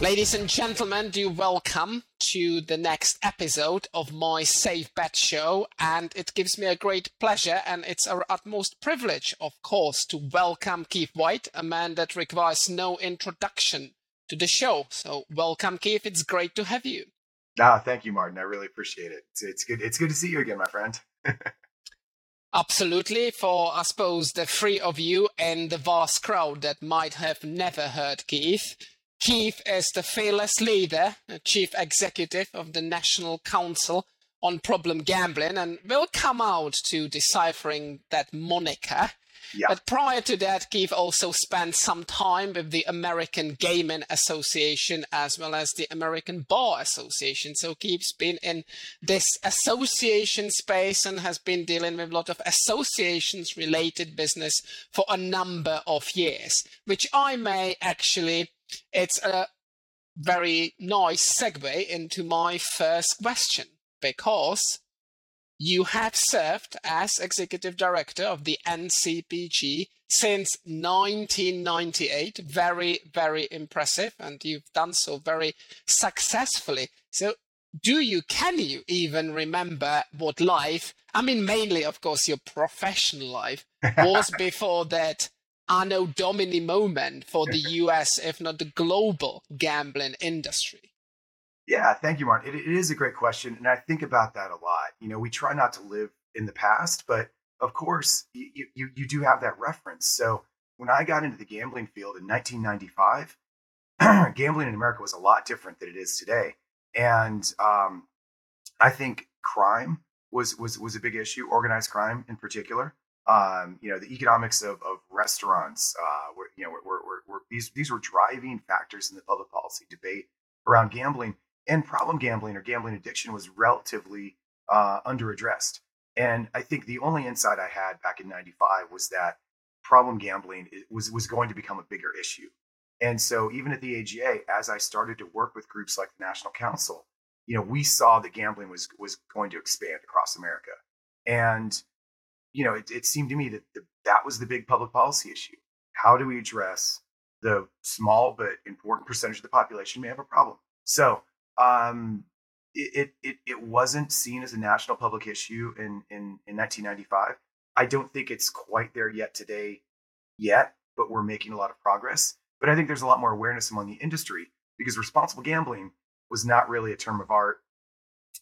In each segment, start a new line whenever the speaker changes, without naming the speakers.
Ladies and gentlemen, do welcome to the next episode of my Safe Bet show. And it gives me a great pleasure and it's our utmost privilege, of course, to welcome Keith White, a man that requires no introduction to the show. So welcome, Keith. It's great to have you.
Ah, thank you, Martin. I really appreciate it. It's, it's good. It's good to see you again, my friend.
Absolutely. For, I suppose, the three of you and the vast crowd that might have never heard Keith, Keith is the fearless leader, chief executive of the National Council on Problem Gambling, and we'll come out to deciphering that moniker. Yeah. But prior to that, Keith also spent some time with the American Gaming Association as well as the American Bar Association. So Keith's been in this association space and has been dealing with a lot of associations related business for a number of years, which I may actually it's a very nice segue into my first question because you have served as executive director of the NCPG since 1998. Very, very impressive. And you've done so very successfully. So, do you, can you even remember what life, I mean, mainly, of course, your professional life was before that anno domini moment for the US, if not the global gambling industry?
Yeah, thank you, Martin. It, it is a great question. And I think about that a lot. You know, we try not to live in the past, but of course, you, you, you do have that reference. So when I got into the gambling field in 1995, gambling in America was a lot different than it is today. And um, I think crime was, was, was a big issue, organized crime in particular um, you know, the economics of, of restaurants, uh, were, you know, were, were, were, these, these were driving factors in the public policy debate around gambling and problem gambling or gambling addiction was relatively uh, underaddressed. And I think the only insight I had back in 95 was that problem gambling was, was going to become a bigger issue. And so even at the AGA, as I started to work with groups like the National Council, you know, we saw that gambling was, was going to expand across America. And you know, it, it seemed to me that the, that was the big public policy issue. How do we address the small but important percentage of the population may have a problem? So um, it, it, it wasn't seen as a national public issue in, in, in 1995. I don't think it's quite there yet today, yet, but we're making a lot of progress. But I think there's a lot more awareness among the industry because responsible gambling was not really a term of art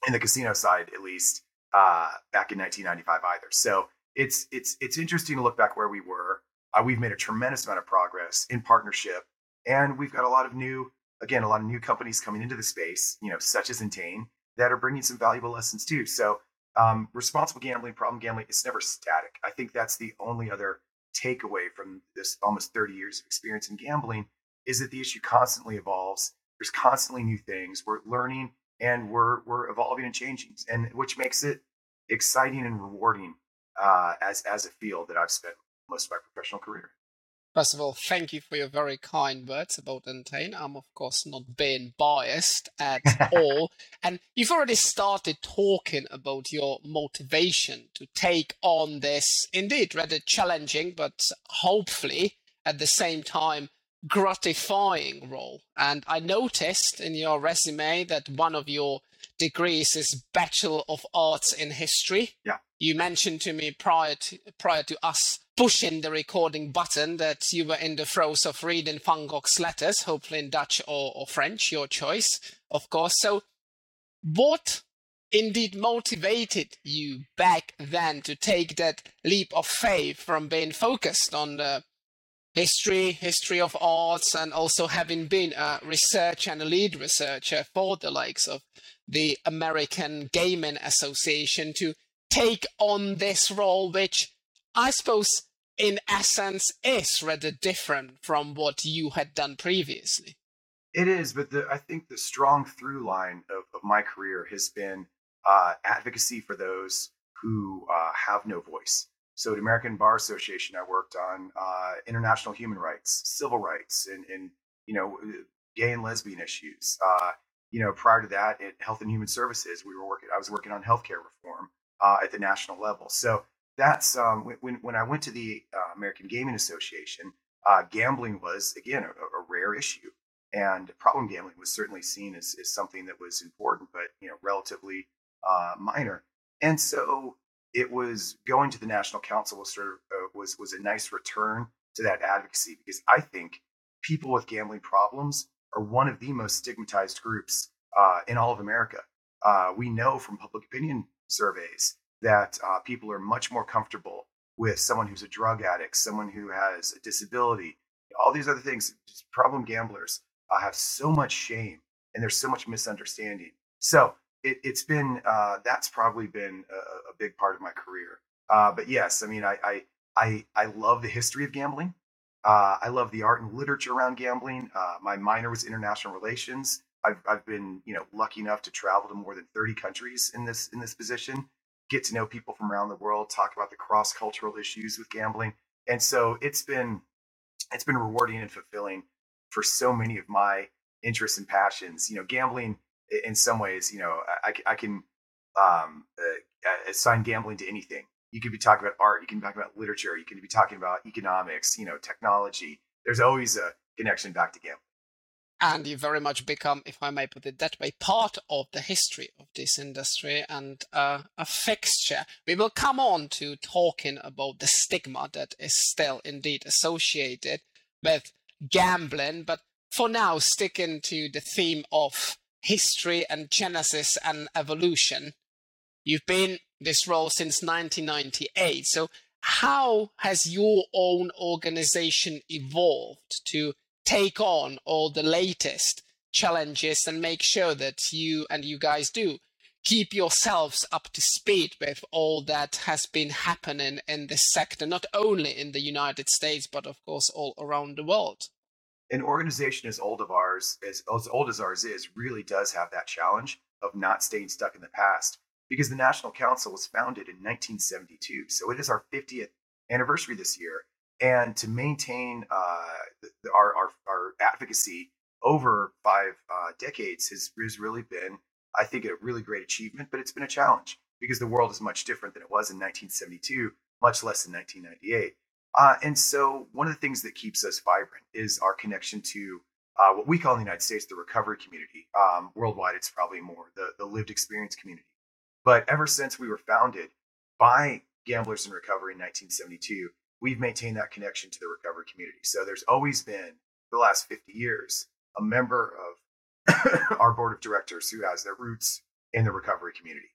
in the casino side, at least uh, back in 1995 either. So it's it's it's interesting to look back where we were. Uh, we've made a tremendous amount of progress in partnership, and we've got a lot of new, again, a lot of new companies coming into the space, you know, such as Entain, that are bringing some valuable lessons too. So, um, responsible gambling, problem gambling, it's never static. I think that's the only other takeaway from this almost 30 years of experience in gambling is that the issue constantly evolves. There's constantly new things. We're learning and we're we're evolving and changing, and which makes it exciting and rewarding uh, as as a field that I've spent most of my professional career.
First of all, thank you for your very kind words about Entain. I'm, of course, not being biased at all. And you've already started talking about your motivation to take on this, indeed, rather challenging, but hopefully at the same time gratifying role. And I noticed in your resume that one of your degrees is Bachelor of Arts in History.
Yeah
you mentioned to me prior to prior to us pushing the recording button that you were in the throes of reading Van Gogh's letters, hopefully in Dutch or, or French, your choice, of course. So, what indeed motivated you back then to take that leap of faith from being focused on the history, history of arts, and also having been a researcher and a lead researcher for the likes of the American Gaming Association to take on this role, which I suppose in essence is rather different from what you had done previously.
It is, but the, I think the strong through line of, of my career has been uh, advocacy for those who uh, have no voice. So at American Bar Association, I worked on uh, international human rights, civil rights, and, and you know, gay and lesbian issues. Uh, you know, prior to that, at Health and Human Services, we were working. I was working on healthcare reform uh, at the national level. So that's um, when when I went to the uh, American Gaming Association. Uh, gambling was again a, a, rare issue, and problem gambling was certainly seen as, as something that was important, but you know, relatively uh, minor. And so it was going to the National Council was sort of uh, was was a nice return to that advocacy because I think people with gambling problems are one of the most stigmatized groups uh, in all of America. Uh, we know from public opinion surveys that uh, people are much more comfortable with someone who's a drug addict, someone who has a disability, all these other things. Problem gamblers uh, have so much shame and there's so much misunderstanding. So it, has been uh, that's probably been a, a, big part of my career. Uh, but yes, I mean, I, I I I love the history of gambling. Uh, I love the art and literature around gambling. Uh, my minor was international relations. I've I've been you know lucky enough to travel to more than 30 countries in this in this position, get to know people from around the world, talk about the cross cultural issues with gambling, and so it's been it's been rewarding and fulfilling for so many of my interests and passions. You know, gambling in some ways, you know, I, I can um, uh, assign gambling to anything. You could be talking about art, you can be talking about literature, you can be talking about economics, you know, technology. There's always a connection back to gambling.
And you very much become, if I may put it that way, part of the history of this industry and uh, a fixture. We will come on to talking about the stigma that is still indeed associated with gambling, but for now, sticking to the theme of history and genesis and evolution. You've been this role since 1998. So, how has your own organization evolved to take on all the latest challenges and make sure that you and you guys do keep yourselves up to speed with all that has been happening in this sector, not only in the United States, but of course all around the world?
An organization as old of ours as, as old as ours is really does have that challenge of not staying stuck in the past because the national council was founded in 1972 so it is our 50th anniversary this year and to maintain uh, our, our, our, advocacy over five uh, decades has, has really been i think a really great achievement but it's been a challenge because the world is much different than it was in 1972 much less in 1998 uh, and so, one of the things that keeps us vibrant is our connection to uh, what we call in the United States the recovery community. Um, worldwide, it's probably more the, the lived experience community. But ever since we were founded by Gamblers in Recovery in 1972, we've maintained that connection to the recovery community. So, there's always been, for the last 50 years, a member of our board of directors who has their roots in the recovery community.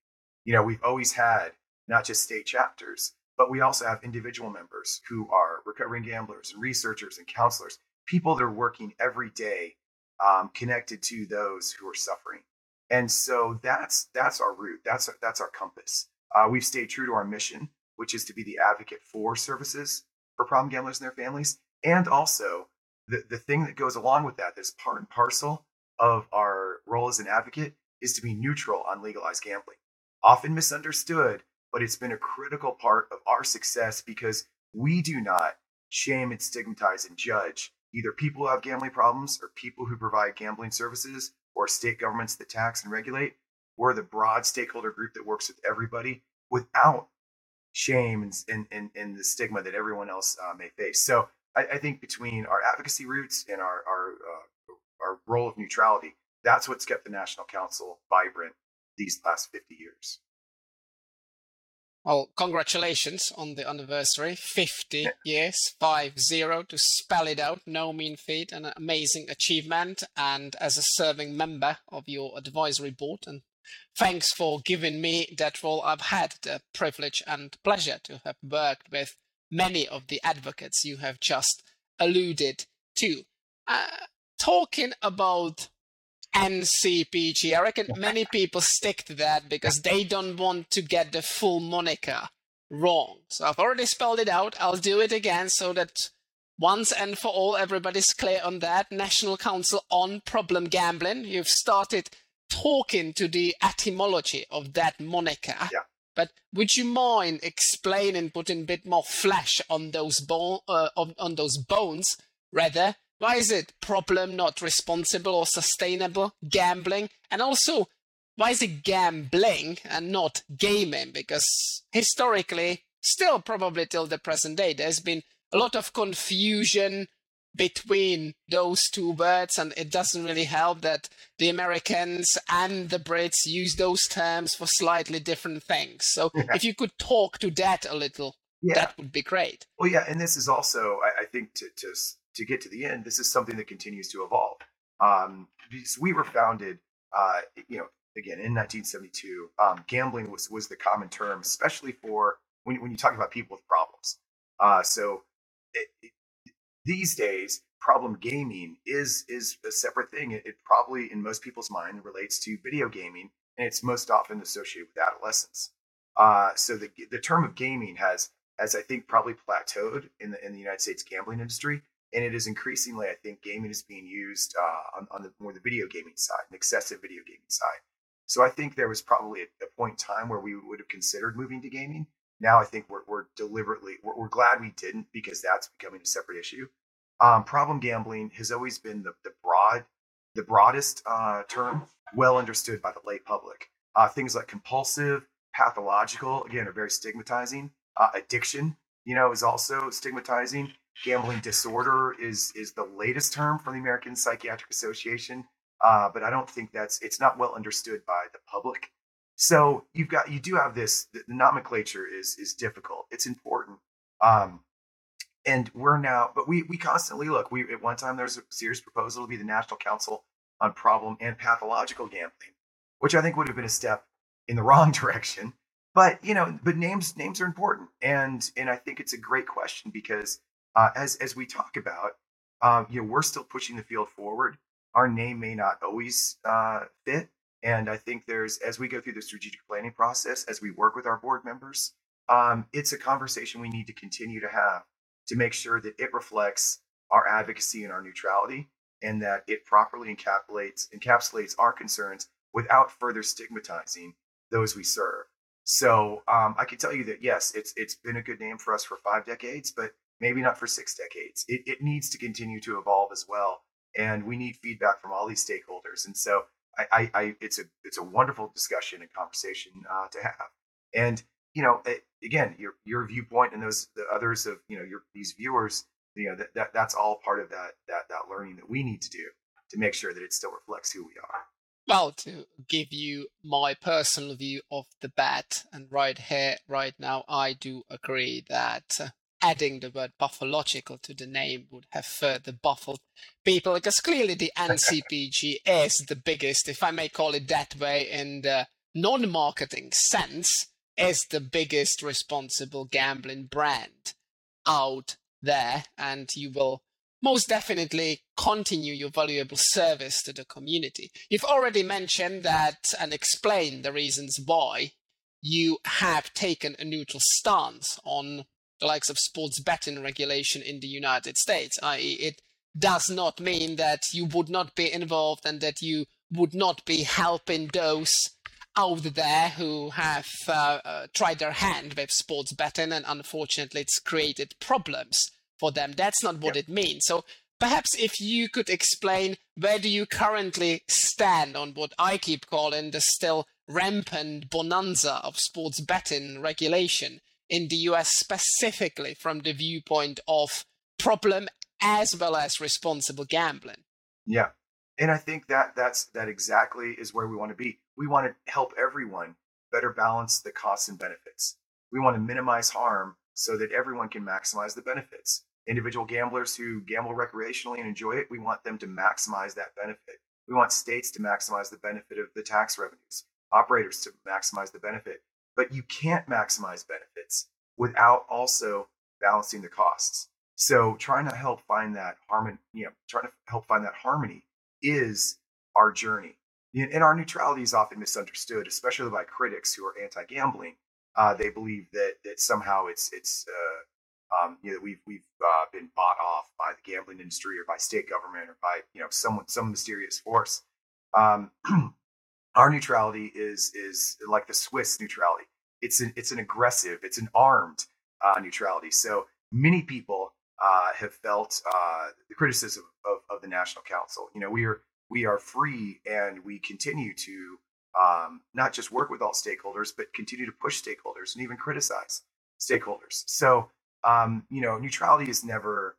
You know, we've always had not just state chapters, but we also have individual members who are recovering gamblers and researchers and counselors, people that are working every day um, connected to those who are suffering. And so that's that's our root. That's that's our compass. Uh, we've stayed true to our mission, which is to be the advocate for services for problem gamblers and their families, and also the the thing that goes along with that, that's part and parcel of our role as an advocate, is to be neutral on legalized gambling. Often misunderstood but it's been a critical part of our success because we do not shame and stigmatize and judge either people who have gambling problems or people who provide gambling services or state governments that tax and regulate. We're the broad stakeholder group that works with everybody without shame and, and, and, and the stigma that everyone else uh, may face. So I, I, think between our advocacy roots and our, our, uh, our role of neutrality, that's what's kept the National Council vibrant these last 50 years.
Well, congratulations on the anniversary. 50 years, 5 0 to spell it out. No mean feat, an amazing achievement. And as a serving member of your advisory board, and thanks for giving me that role. I've had the privilege and pleasure to have worked with many of the advocates you have just alluded to. Uh, talking about NCPG. I reckon many people stick to that because they don't want to get the full moniker wrong. So I've already spelled it out. I'll do it again so that once and for all everybody's clear on that. National Council on Problem Gambling. You've started talking to the etymology of that moniker.
Yeah.
But would you mind explaining, putting a bit more flesh on those bone, uh, on, on those bones, rather, why is it problem not responsible or sustainable gambling? And also, why is it gambling and not gaming? Because historically, still probably till the present day, there's been a lot of confusion between those two words, and it doesn't really help that the Americans and the Brits use those terms for slightly different things. So yeah. if you could talk to that a little, yeah. that would be great.
Well, yeah, and this is also, I, I think, to, to to get to the end, this is something that continues to evolve. Um, we were founded, uh, you know, again in 1972. Um, gambling was was the common term, especially for when when you talk about people with problems. Uh, so it, it, these days problem gaming is is a separate thing it, it, probably in most people's mind relates to video gaming and it's most often associated with adolescence uh, so the, the term of gaming has as i think probably plateaued in the in the united states gambling industry and it is increasingly i think gaming is being used uh, on, on the more the video gaming side an excessive video gaming side so i think there was probably a, a point in time where we would have considered moving to gaming now I think we're, we're deliberately, we're, we're, glad we didn't because that's becoming a separate issue. Um, problem gambling has always been the, the broad, the broadest uh, term, well understood by the lay public. Uh, things like compulsive, pathological, again, are very stigmatizing. Uh, addiction, you know, is also stigmatizing. Gambling disorder is is the latest term from the American Psychiatric Association, uh, but I don't think that's it's not well understood by the public. So you've got you do have this. The nomenclature is is difficult. It's important. Um, and we're now, but we we constantly look. We at one time there's a serious proposal to be the National Council on Problem and Pathological Gambling, which I think would have been a step in the wrong direction. But you know, but names names are important, and and I think it's a great question because uh, as as we talk about, uh, you know, we're still pushing the field forward. Our name may not always uh, fit, and I think there's, as we go through the strategic planning process, as we work with our board members, um, it's a conversation we need to continue to have to make sure that it reflects our advocacy and our neutrality and that it properly encapsulates, encapsulates our concerns without further stigmatizing those we serve. So um, I can tell you that yes, it's it's been a good name for us for five decades, but maybe not for six decades. It, it needs to continue to evolve as well, and we need feedback from all these stakeholders. And so I, I, I, it's a it's a wonderful discussion and conversation uh, to have. And you know, it, again, your your viewpoint and those the others of you know your these viewers, you know, that, that that's all part of that that that learning that we need to do to make sure that it still reflects who we are.
Well, to give you my personal view of the bat, and right here, right now, I do agree that adding the word pathological to the name would have further baffled people because clearly the NCPG is the biggest, if I may call it that way, in the uh, non marketing sense, is the biggest responsible gambling brand out there. And you will most definitely continue your valuable service to the community. You've already mentioned that and explained the reasons why you have taken a neutral stance on the likes of sports betting regulation in the United States, i.e., it does not mean that you would not be involved and that you would not be helping those out there who have uh, uh, tried their hand with sports betting and unfortunately it's created problems for them. That's not what yep. it means. So perhaps if you could explain where do you currently stand on what I keep calling the still rampant bonanza of sports betting regulation in the US specifically from the viewpoint of problem as well as responsible gambling.
Yeah. And I think that that's that exactly is where we want to be. We want to help everyone better balance the costs and benefits. We want to minimize harm so that everyone can maximize the benefits. Individual gamblers who gamble recreationally and enjoy it, we want them to maximize that benefit. We want states to maximize the benefit of the tax revenues, operators to maximize the benefit but you can't maximize benefits without also balancing the costs. So trying to help find that harmony, you know, trying to help find that harmony is our journey. And our neutrality is often misunderstood, especially by critics who are anti-gambling. Uh, they believe that that somehow it's it's uh, um, you know we've we've uh, been bought off by the gambling industry or by state government or by you know someone some mysterious force. Um, Our neutrality is is like the Swiss neutrality. It's an it's an aggressive, it's an armed uh, neutrality. So many people uh, have felt uh, the criticism of, of the National Council. You know, we are we are free and we continue to um, not just work with all stakeholders, but continue to push stakeholders and even criticize stakeholders. So um, you know, neutrality is never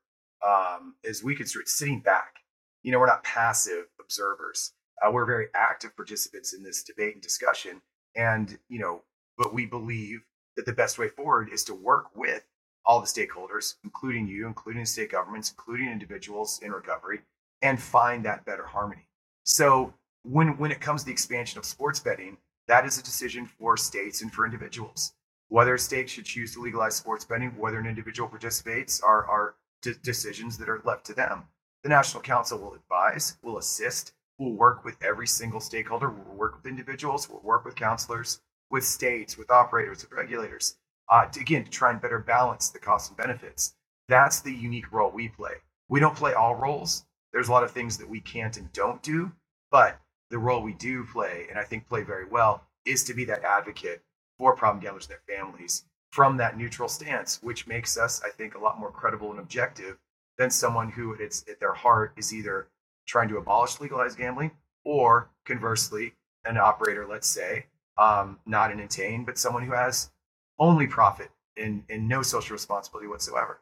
um, is we could start sitting back. You know, we're not passive observers. Uh, we're very active participants in this debate and discussion. And, you know, but we believe that the best way forward is to work with all the stakeholders, including you, including state governments, including individuals in recovery, and find that better harmony. So when when it comes to the expansion of sports betting, that is a decision for states and for individuals. Whether states should choose to legalize sports betting, whether an individual participates, are are d- decisions that are left to them. The National Council will advise, will assist, will work with every single stakeholder. We'll work with individuals, we'll work with counselors, with states, with operators, with regulators, uh, to, again, to try and better balance the costs and benefits. That's the unique role we play. We don't play all roles. There's a lot of things that we can't and don't do, but the role we do play, and I think play very well, is to be that advocate for problem gamblers and their families from that neutral stance, which makes us, I think, a lot more credible and objective than someone who, its, at their heart, is either trying to abolish legalized gambling or conversely, an operator, let's say, um, not an Entain, but someone who has only profit and, and no social responsibility whatsoever.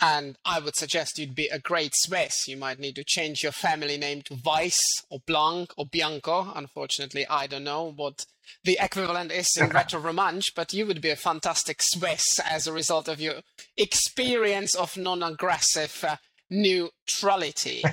And I would suggest you'd be a great Swiss. You might need to change your family name to Weiss or Blanc or Bianco. Unfortunately, I don't know what the equivalent is in Rhaeto Romansh, but you would be a fantastic Swiss as a result of your experience of non aggressive uh, neutrality.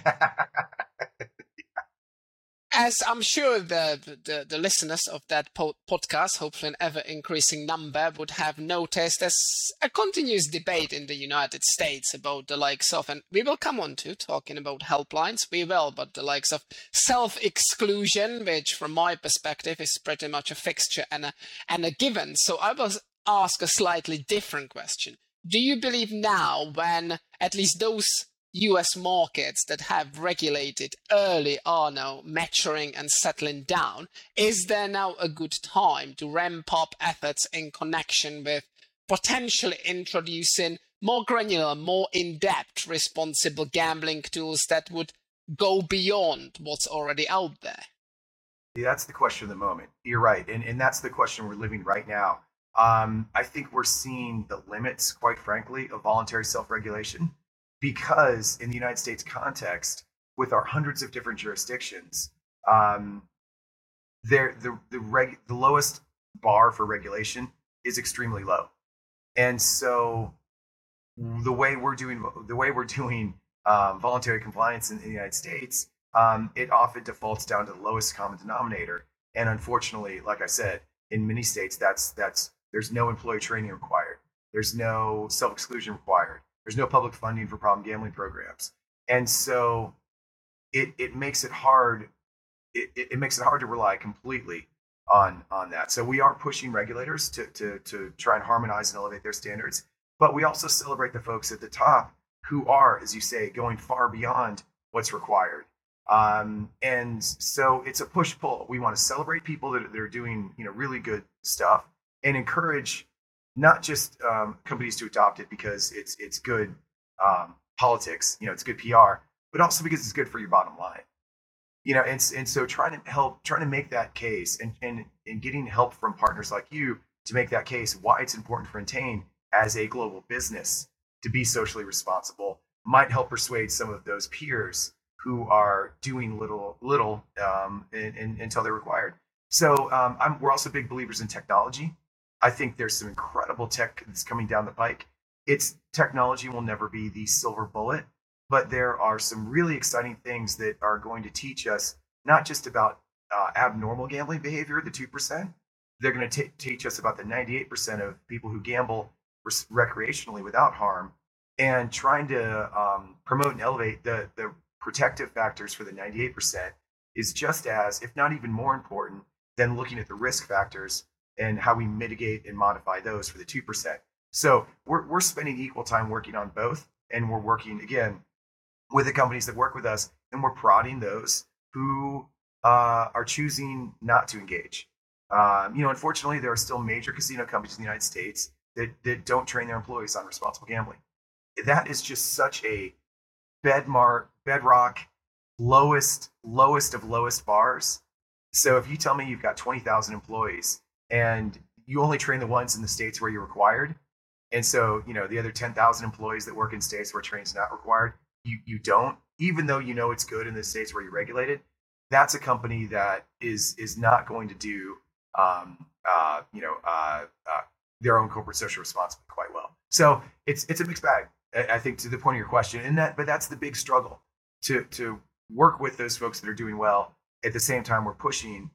as I'm sure the, the, the listeners of that po- podcast, hopefully an ever increasing number, would have noticed, there's a continuous debate in the United States about the likes of, and we will come on to talking about helplines, we will, but the likes of self exclusion, which from my perspective is pretty much a fixture and a, and a given. So I will ask a slightly different question. Do you believe now, when at least those US markets that have regulated early are now maturing and settling down, is there now a good time to ramp up efforts in connection with potentially introducing more granular, more in depth responsible gambling tools that would go beyond what's already out there?
Yeah, that's the question of the moment. You're right. And, and that's the question we're living right now. Um, I think we're seeing the limits, quite frankly, of voluntary self regulation because in the United States context, with our hundreds of different jurisdictions, um, the the reg, the lowest bar for regulation is extremely low, and so the way we're doing the way we're doing um, voluntary compliance in, in, the United States, um, it often defaults down to the lowest common denominator, and unfortunately, like I said, in many states, that's that's there's no employee training required, there's no self exclusion required there's no public funding for problem gambling programs. And so it, it makes it hard. It, it, makes it hard to rely completely on, on that. So we are pushing regulators to, to, to try and harmonize and elevate their standards. But we also celebrate the folks at the top who are, as you say, going far beyond what's required. Um, and so it's a push pull. We want to celebrate people that, that are doing, you know, really good stuff and encourage not just um, companies to adopt it because it's it's good um, politics, you know, it's good PR, but also because it's good for your bottom line. You know, and, and so trying to help, trying to make that case and, and, and getting help from partners like you to make that case why it's important for Entain as a global business to be socially responsible might help persuade some of those peers who are doing little little um, in, in, until they're required. So um, we're also big believers in technology. I think there's some incredible tech that's coming down the pike. Its technology will never be the silver bullet, but there are some really exciting things that are going to teach us not just about uh, abnormal gambling behavior, the 2%. They're going to teach us about the 98% of people who gamble recreationally without harm and trying to um, promote and elevate the, the protective factors for the 98% is just as, if not even more important, than looking at the risk factors and how we mitigate and modify those for the 2%. So we're, we're spending equal time working on both. And we're working again with the companies that work with us and we're prodding those who uh, are choosing not to engage. Um, you know, unfortunately, there are still major casino companies in the United States that, that don't train their employees on responsible gambling. That is just such a bedmark, bedrock, lowest, lowest of lowest bars. So if you tell me you've got 20,000 employees and you only train the ones in the states where you're required, And so, you know, the other 10,000 employees that work in states where training's not required, you, you don't, even though you know it's good in the states where you regulate it, that's a company that is is not going to do, um, uh, you know, uh, uh, their own corporate social responsibility quite well. So it's it's a mixed bag. I think to the point of your question, and that, but that's the big struggle to to work with those folks that are doing well. At the same time, we're pushing,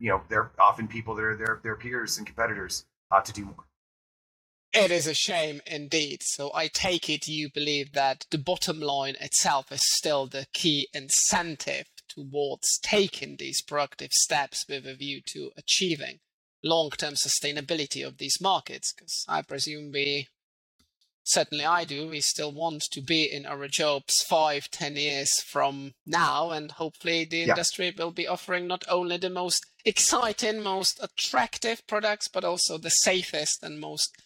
you know, they're often people that are their their peers and competitors uh, to do more.
It is a shame indeed. So I take it you believe that the bottom line itself is still the key incentive towards taking these proactive steps with a view to achieving long-term sustainability of these markets because i presume we certainly i do. We still want to be in our jobs five ten years from now and hopefully the yeah. industry will be offering not only the most exciting most attractive products but also the safest and most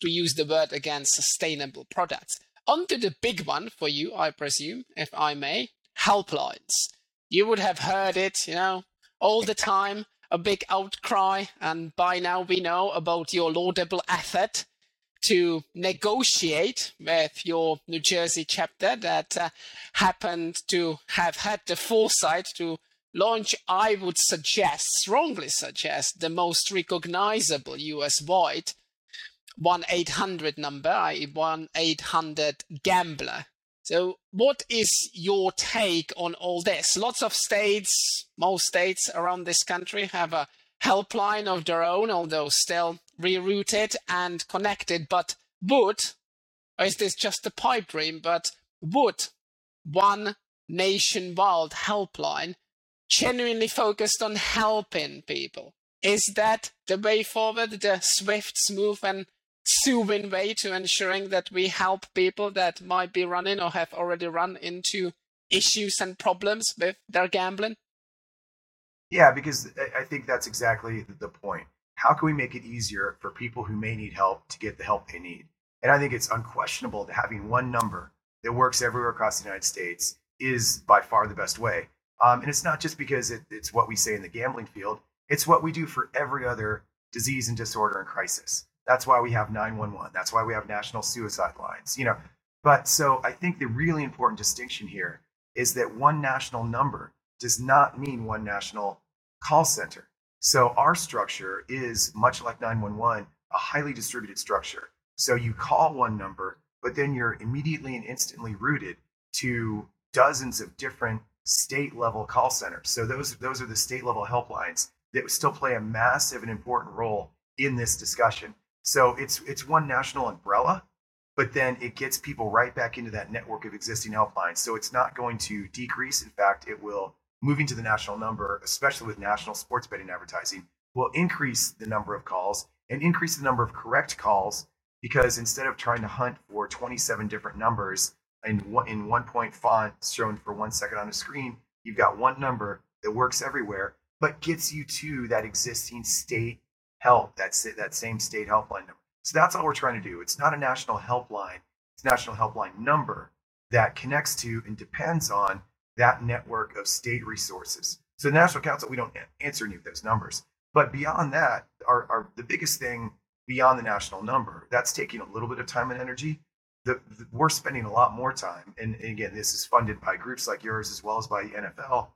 to use the word again sustainable products. On to the big one for you i presume if i may helplines. You would have heard it you know all the time a big outcry, and by now we know about your laudable effort to negotiate with your New Jersey chapter that uh, happened to have had the foresight to launch, I would suggest, strongly suggest, the most recognizable US wide 1 800 number, i.e., 1 800 Gambler. So, what is your take on all this? Lots of states, most states around this country have a helpline of their own, although still rerouted and connected. But would, or is this just a pipe dream, but would one nationwide helpline genuinely focused on helping people? Is that the way forward, the swift, smooth, and soothing way to ensuring that we help people that might be running or have already run into issues and problems with their gambling?
Yeah, because I think that's exactly the point. How can we make it easier for people who may need help to get the help they need? And I think it's unquestionable that having one number that works everywhere across the United States is by far the best way. Um, and it's not just because it, it's what we say in the gambling field, it's what we do for every other disease and disorder and crisis. That's why we have 911. That's why we have national suicide lines, you know. But so I think the really important distinction here is that one national number does not mean one national call center. So our structure is much like 911, a highly distributed structure. So you call one number, but then you're immediately and instantly routed to dozens of different state level call centers. So those those are the state level helplines that still play a massive and important role in this discussion. So it's it's one national umbrella, but then it gets people right back into that network of existing helplines. So it's not going to decrease. In fact, it will moving to the national number, especially with national sports betting advertising, will increase the number of calls and increase the number of correct calls because instead of trying to hunt for 27 different numbers in one, in one point font shown for one second on the screen, you've got one number that works everywhere, but gets you to that existing state help, that's that same state helpline number. So that's all we're trying to do. It's not a national helpline, it's a national helpline number that connects to and depends on that network of state resources. So the National Council, we don't answer any of those numbers. But beyond that, our, our the biggest thing beyond the national number, that's taking a little bit of time and energy. The, the, we're spending a lot more time, and, and again, this is funded by groups like yours as well as by NFL,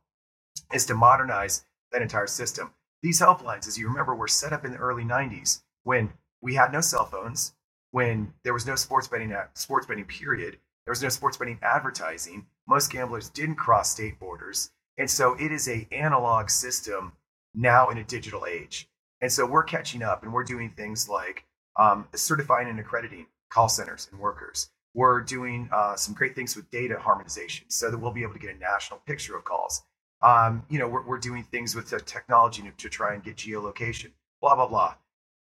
is to modernize that entire system. These helplines, as you remember, were set up in the early 90s when we had no cell phones, when there was no sports betting, sports betting period, there was no sports betting advertising. Most gamblers didn't cross state borders. And so it is a analog system now in a digital age. And so we're catching up and we're doing things like um, certifying and accrediting call centers and workers. We're doing uh, some great things with data harmonization so that we'll be able to get a national picture of calls. Um, you know, we're, we're doing things with the technology to, try and get geolocation, blah, blah, blah.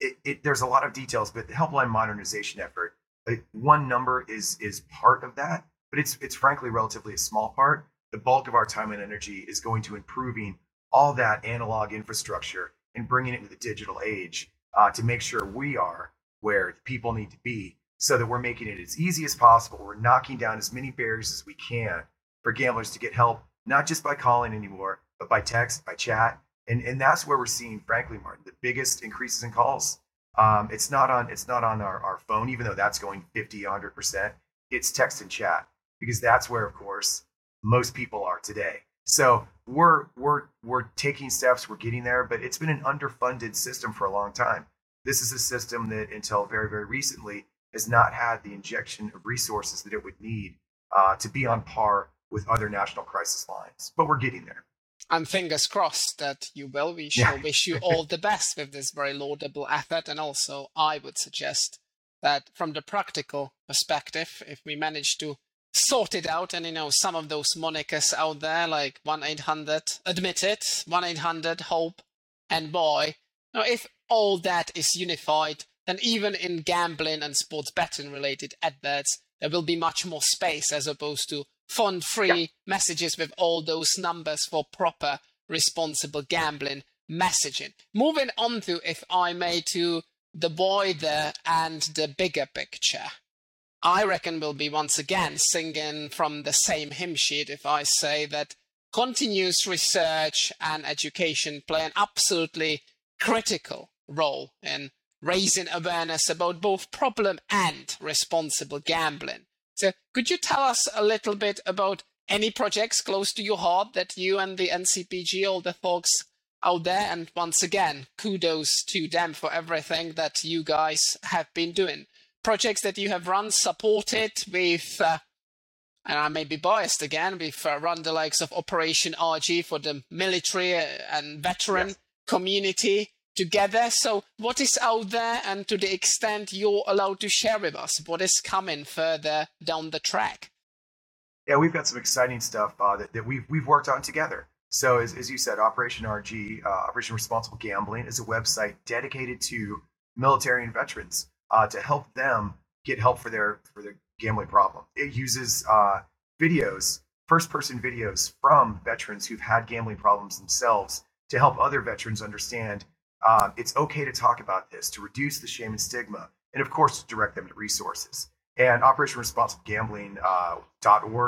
It, it, there's a lot of details, but the helpline modernization effort, uh, one number is is part of that, but it's it's frankly relatively a small part. The bulk of our time and energy is going to improving all that analog infrastructure and bringing it into the digital age uh, to make sure we are where people need to be so that we're making it as easy as possible. We're knocking down as many barriers as we can for gamblers to get help not just by calling anymore, but by text, by chat. And, and that's where we're seeing, frankly, Martin, the biggest increases in calls Um, it's not on it's not on our, our phone, even though that's going 50, 100 percent. It's text and chat because that's where, of course, most people are today. So we're we're we're taking steps, we're getting there, but it's been an underfunded system for a long time. This is a system that until very very recently has not had the injection of resources that it would need uh, to be on par with other national crisis lines. But we're getting there.
I'm fingers crossed that you will. We shall yeah. wish you all the best with this very laudable effort. And also, I would suggest that from the practical perspective, if we manage to sort it out, and you know, some of those monikers out there, like 1 800 admit it, 1 800 hope, and boy, now if all that is unified, then even in gambling and sports betting related adverts, there will be much more space as opposed to font free yeah. messages with all those numbers for proper responsible gambling messaging. Moving on to, if I may, to the wider and the bigger picture. I reckon we'll be once again singing from the same hymn sheet if I say that continuous research and education play an absolutely critical role in raising awareness about both problem and responsible gambling. So, could you tell us a little bit about any projects close to your heart that you and the NCPG, all the folks out there, and once again, kudos to them for everything that you guys have been doing. Projects that you have run, supported with, uh, and I may be biased again, we've uh, run the likes of Operation RG for the military and veteran yes. community together. So, what is out there, and to the extent you're allowed to share with us, what is coming further down the track?
Yeah, we've got some exciting stuff uh, that, that we've we've worked on together. So, as, as you said, Operation RG, uh, Operation Responsible Gambling, is a website dedicated to military and veterans uh, to help them get help for their for their gambling problem. It uses uh, videos, first person videos from veterans who've had gambling problems themselves to help other veterans understand uh, it's okay to talk about this to reduce the shame and stigma, and of course, to direct them to resources. And Operation Responsible Gambling uh,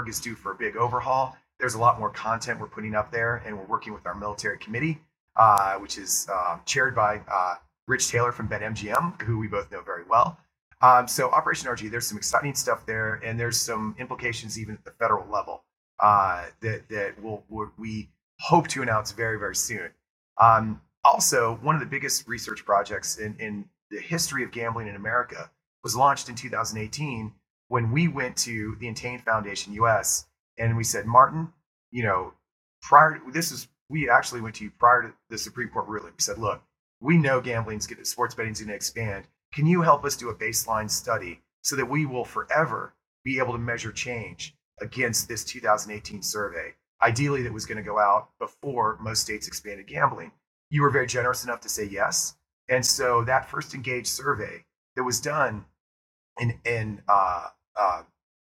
is due for a big overhaul. There's a lot more content we're putting up there, and we're working with our military committee, uh, which is um, chaired by uh, Rich Taylor from BetMGM, who we both know very well. Um, so Operation RG, there's some exciting stuff there, and there's some implications even at the federal level uh, that that we'll, we hope to announce very very soon. Um, also, one of the biggest research projects in, in the history of gambling in America was launched in 2018 when we went to the Entain Foundation US and we said, Martin, you know, prior to this is we actually went to you prior to the Supreme Court ruling. We said, look, we know gambling's going sports betting's going to expand. Can you help us do a baseline study so that we will forever be able to measure change against this 2018 survey? Ideally, that was going to go out before most states expanded gambling you were very generous enough to say yes. And so that first engaged survey that was done in, in uh, uh,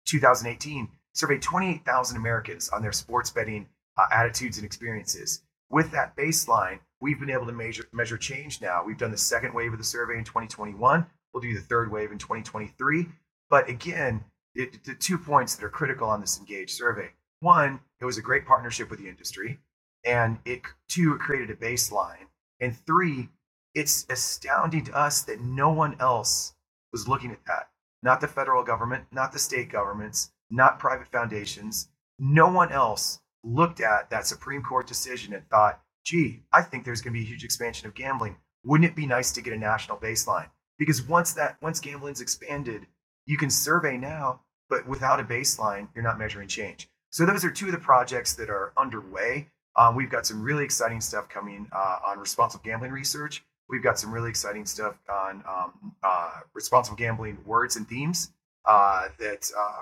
2018 surveyed 28,000 Americans on their sports betting uh, attitudes and experiences. With that baseline, we've been able to measure, measure change now. We've done the second wave of the survey in 2021. We'll do the third wave in 2023. But again, it, the two points that are critical on this engaged survey. One, it was a great partnership with the industry and it two it created a baseline and three it's astounding to us that no one else was looking at that. Not the federal government not the state governments not private foundations. No one else looked at that supreme court decision and thought gee i think there's going to be a huge expansion of gambling. Wouldn't it be nice to get a national baseline? Because once that once gambling's expanded you can survey now but without a baseline you're not measuring change. So those are two of the projects that are underway um, we've got some really exciting stuff coming uh, on responsible gambling research. We've got some really exciting stuff on um, uh, responsible gambling words and themes uh, that uh,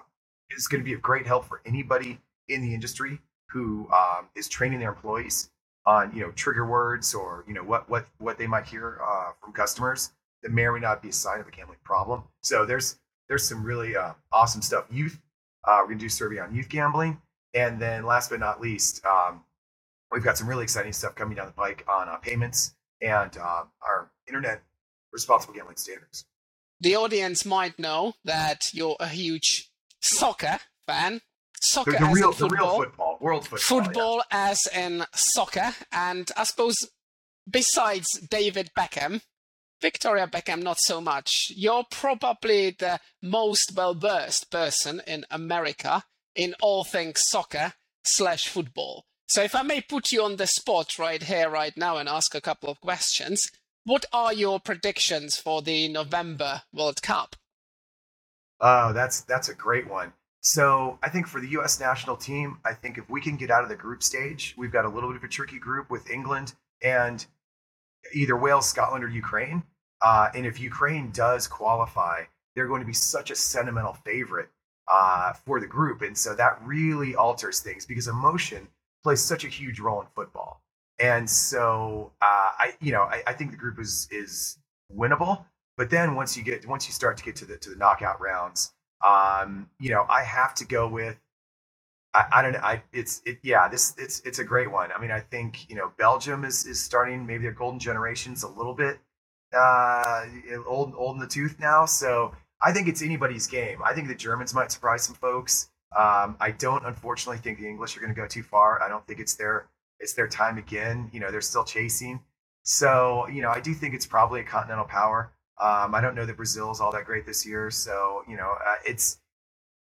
is going to be of great help for anybody in the industry who um, is training their employees on you know trigger words or you know what what what they might hear uh, from customers that may or may not be a sign of a gambling problem. So there's there's some really uh, awesome stuff. Youth, we're going to do a survey on youth gambling, and then last but not least. Um, We've got some really exciting stuff coming down the pike on uh, payments and uh, our internet responsible gambling standards.
The audience might know that you're a huge soccer fan. Soccer
the, the
as
real,
in football.
The real football, world football.
Football
yeah.
as in soccer. And I suppose besides David Beckham, Victoria Beckham, not so much. You're probably the most well versed person in America in all things soccer slash football. So if I may put you on the spot right here, right now, and ask a couple of questions, what are your predictions for the November World Cup?
Oh, that's that's a great one. So I think for the U.S. national team, I think if we can get out of the group stage, we've got a little bit of a tricky group with England and either Wales, Scotland, or Ukraine. Uh, and if Ukraine does qualify, they're going to be such a sentimental favorite uh, for the group, and so that really alters things because emotion plays such a huge role in football. And so uh, I, you know, I, I think the group is is winnable. But then once you get once you start to get to the to the knockout rounds, um, you know, I have to go with I, I, don't know. I it's it yeah, this it's it's a great one. I mean, I think, you know, Belgium is is starting maybe their golden generations a little bit uh old old in the tooth now. So I think it's anybody's game. I think the Germans might surprise some folks. Um, I don't unfortunately think the English are going to go too far. I don't think it's their it's their time again. You know, they're still chasing. So, you know, I do think it's probably a continental power. Um, I don't know that Brazil is all that great this year. So, you know, uh, it's,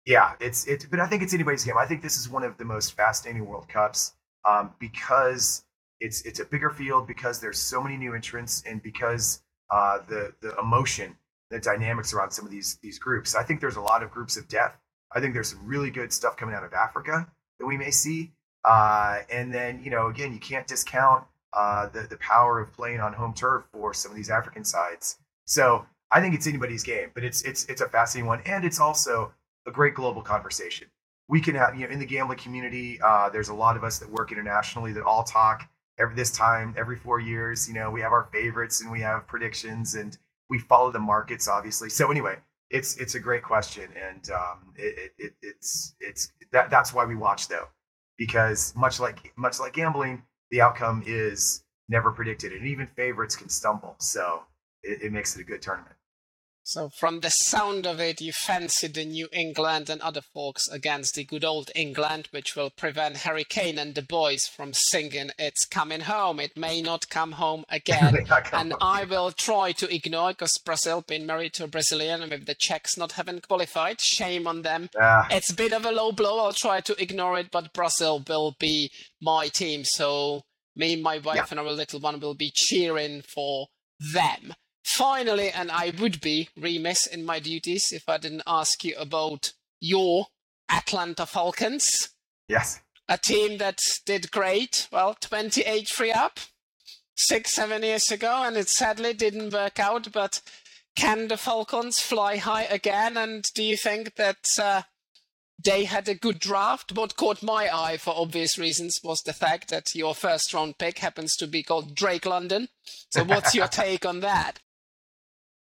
yeah, it's, it, but I think it's anybody's game. I think this is one of the most fascinating World Cups um, because it's, it's a bigger field, because there's so many new entrants, and because uh, the, the emotion, the dynamics around some of these, these groups. I think there's a lot of groups of death. I think there's some really good stuff coming out of Africa that we may see. Uh, and then, you know, again, you can't discount uh, the, the power of playing on home turf for some of these African sides. So I think it's anybody's game, but it's it's it's a fascinating one, and it's also a great global conversation. We can have, you know, in the gambling community, uh, there's a lot of us that work internationally that all talk every this time every four years. You know, we have our favorites and we have predictions, and we follow the markets, obviously. So anyway, it's it's a great question, and um, it, it, it's it's that that's why we watch though, because much like much like gambling, the outcome is never predicted, and even favorites can stumble. So it, it makes it a good tournament.
So, from the sound of it, you fancy the New England and other folks against the good old England, which will prevent Harry Kane and the boys from singing It's Coming Home. It may not come home again. and. I will try to ignore because Brazil being married to a Brazilian and with the Czechs not having qualified. Shame on them. Ah. It's a bit of a low blow. I'll try to ignore it, but Brazil will be my team. So, me, my wife, yeah. and our little one will be cheering for them. Finally, and I would be remiss in my duties if I didn't ask you about your Atlanta Falcons.
Yes.
A team that did great, well, 28 free up six, seven years ago, and it sadly didn't work out. But can the Falcons fly high again? And do you think that uh, they had a good draft? What caught my eye, for obvious reasons, was the fact that your first round pick happens to be called Drake London. So, what's your take on that?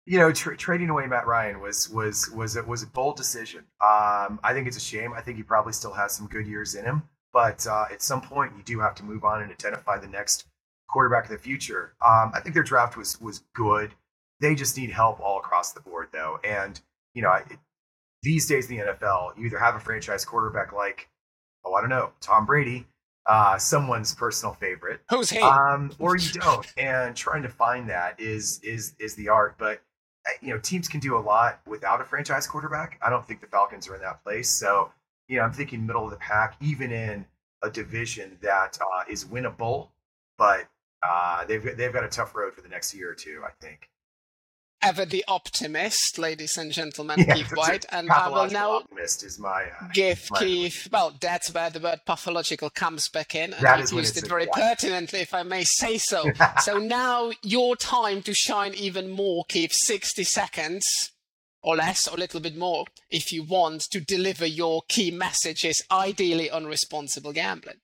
You know, tra- trading away Matt Ryan was was was it was a bold decision. Um, I think it's a shame. I think he probably still has some good years in him, but uh, at some point you do have to move on and identify the next quarterback of the future. Um, I think their draft was was good. They just need help all across the board, though. And you know, it, these days in the NFL, you either have a franchise quarterback like, oh, I don't know, Tom Brady, uh, someone's personal favorite,
who's he,
um, or you don't. And trying to find that is is is the art, but you know, teams can do a lot without a franchise quarterback. I don't think the Falcons are in that place. So, you know, I'm thinking middle of the pack, even in a division that uh, is winnable, but uh, they've they've got a tough road for the next year or two. I think
ever the optimist, ladies and gentlemen, yeah, Keith Whyte. And I will now
optimist is my uh,
give
my
Keith. Well, that's where the word pathological comes back in, and you've used it very pertinently, if I may say so. so now your time to shine even more, Keith. Sixty seconds. Or less, or a little bit more, if you want to deliver your key messages, ideally on responsible gambling.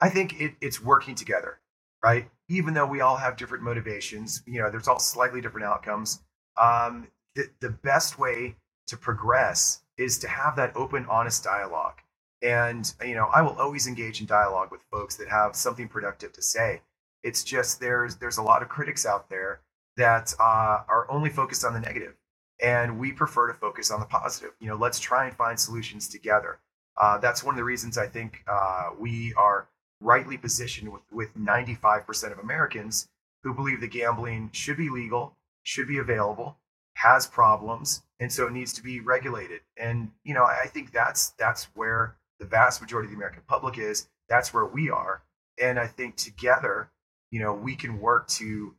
I think it, it's working together right? Even though we all have different motivations, you know, there's all slightly different outcomes. Um, the, the best way to progress is to have that open, honest dialogue. And, you know, I will always engage in dialogue with folks that have something productive to say. It's just there's there's a lot of critics out there that uh, are only focused on the negative, and we prefer to focus on the positive. You know, let's try and find solutions together. Uh, that's one of the reasons I think uh, we are rightly positioned with, with 95% of Americans who believe that gambling should be legal, should be available, has problems, and so it needs to be regulated. And you know, I think that's that's where the vast majority of the American public is. That's where we are. And I think together, you know, we can work to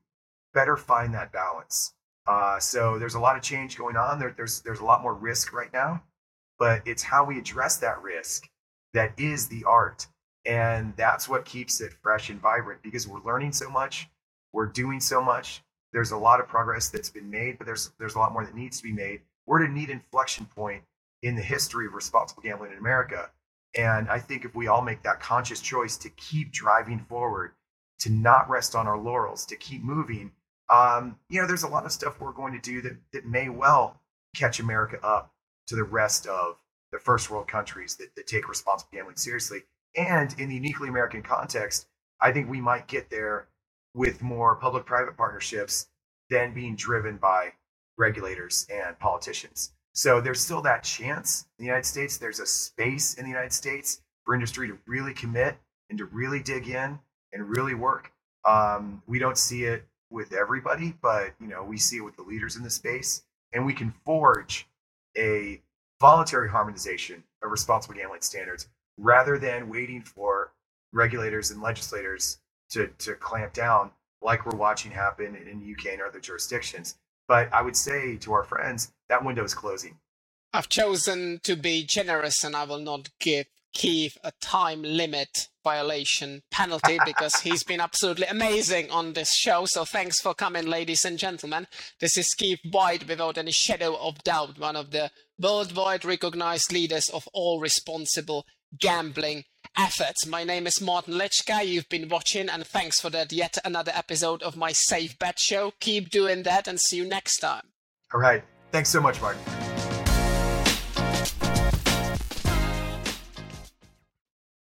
better find that balance. Uh, so there's a lot of change going on. There, there's there's a lot more risk right now, but it's how we address that risk that is the art, and that's what keeps it fresh and vibrant. Because we're learning so much, we're doing so much. There's a lot of progress that's been made, but there's there's a lot more that needs to be made. We're at a neat inflection point in the history of responsible gambling in America. And I think if we all make that conscious choice to keep driving forward, to not rest on our laurels, to keep moving, um, you know, there's a lot of stuff we're going to do that, that may well catch America up to the rest of the first world countries that, that take responsible gambling seriously. And in the uniquely American context, I think we might get there with more public private partnerships than being driven by regulators and politicians. So there's still that chance in the United States. There's a space in the United States for industry to really commit and to really dig in and really work. Um, we don't see it with everybody, but you know we see it with the leaders in the space, and we can forge a voluntary harmonization of responsible gambling standards rather than waiting for regulators and legislators to to clamp down like we're watching happen in the UK and other jurisdictions. But I would say to our friends that window is closing.
I've chosen to be generous and I will not give Keith a time limit violation penalty because he's been absolutely amazing on this show. So thanks for coming, ladies and gentlemen. This is Keith Whyte, without any shadow of doubt, one of the worldwide recognized leaders of all responsible gambling efforts. My name is Martin Lycka. You've been watching, and thanks for that. Yet another episode of my Safe Bet Show. Keep doing that, and see you next time.
All right. Thanks so much, Martin.